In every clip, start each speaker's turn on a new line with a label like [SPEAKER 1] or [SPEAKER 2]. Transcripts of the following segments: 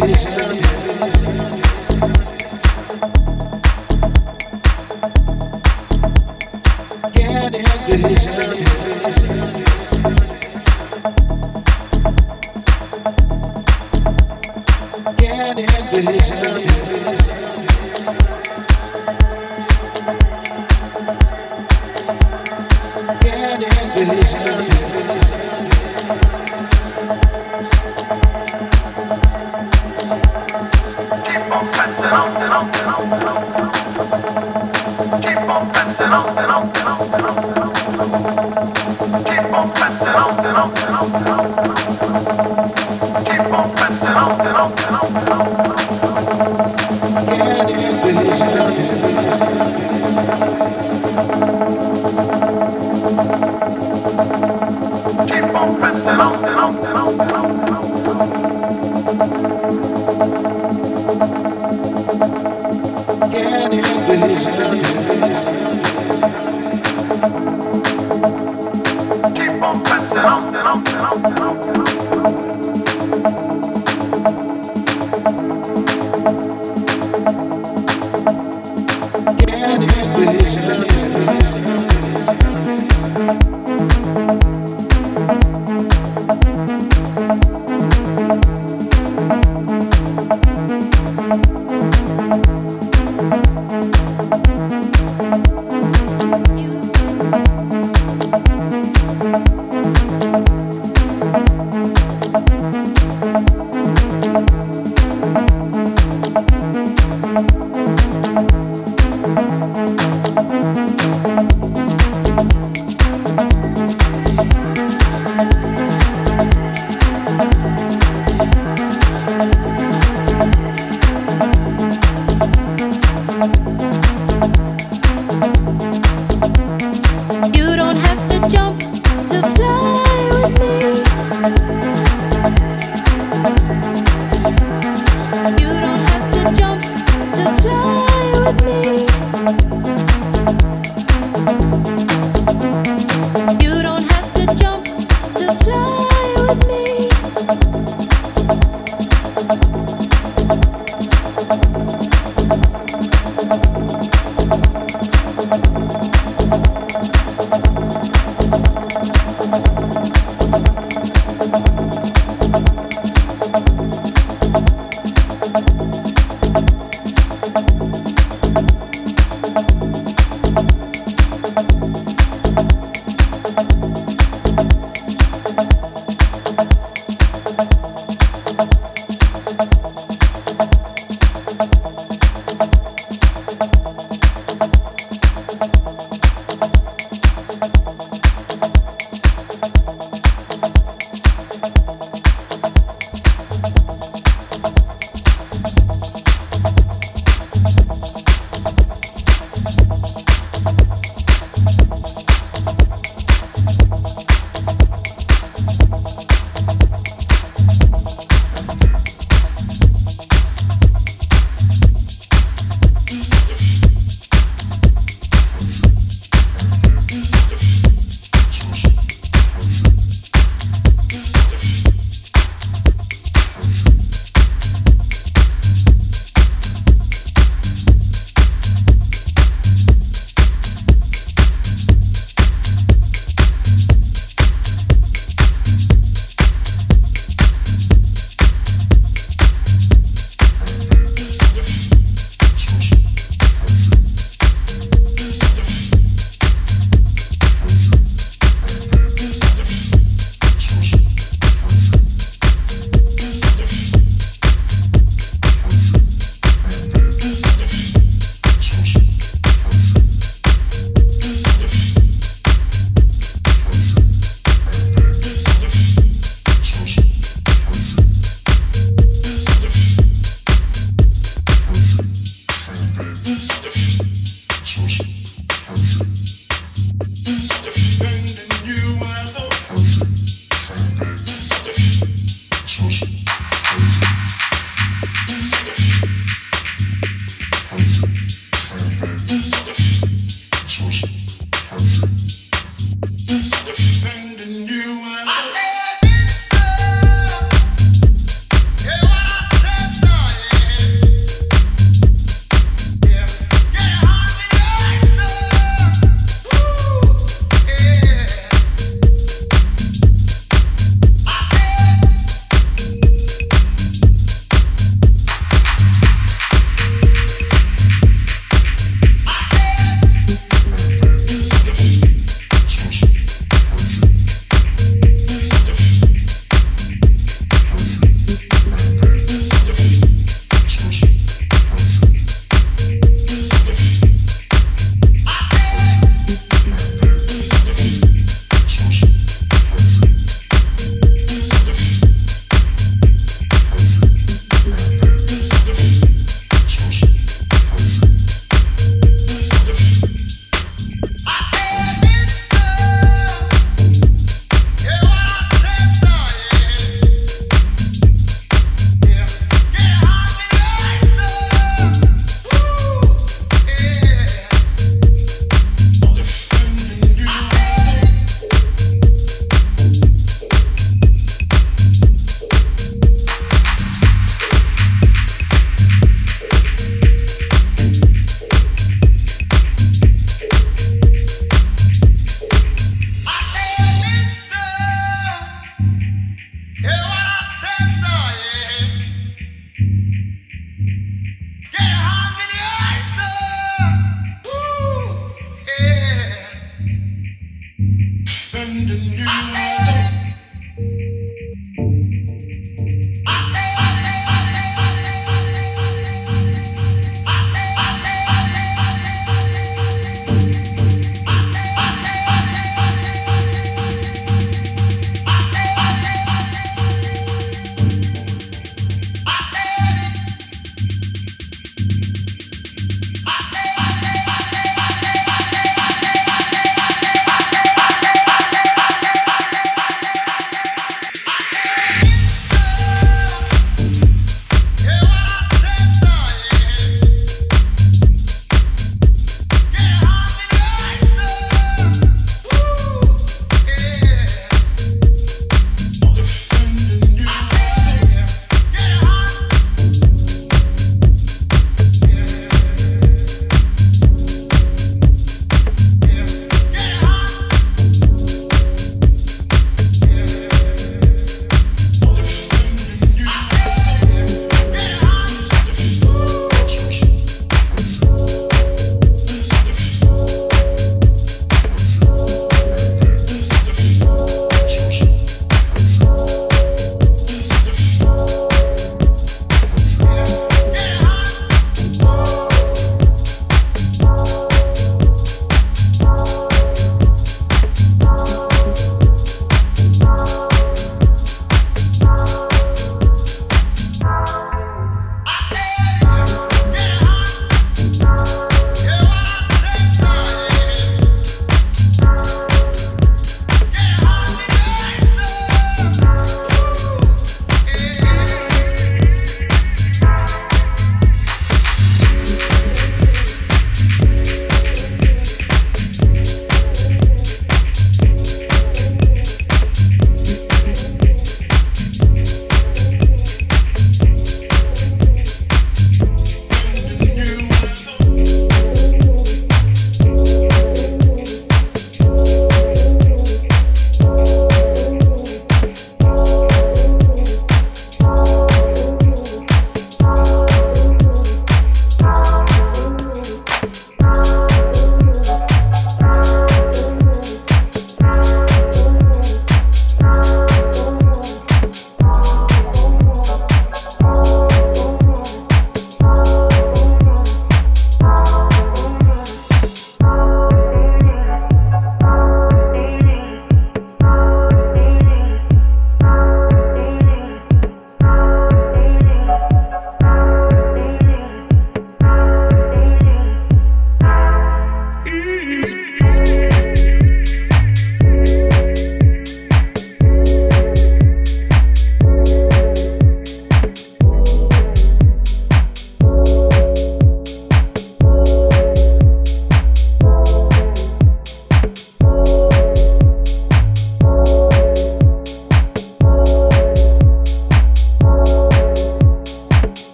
[SPEAKER 1] Feliz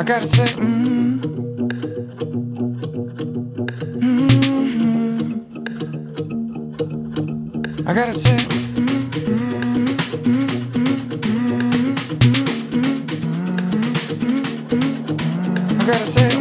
[SPEAKER 1] I gotta say, mm, mm, I gotta say. Mm, I gotta say.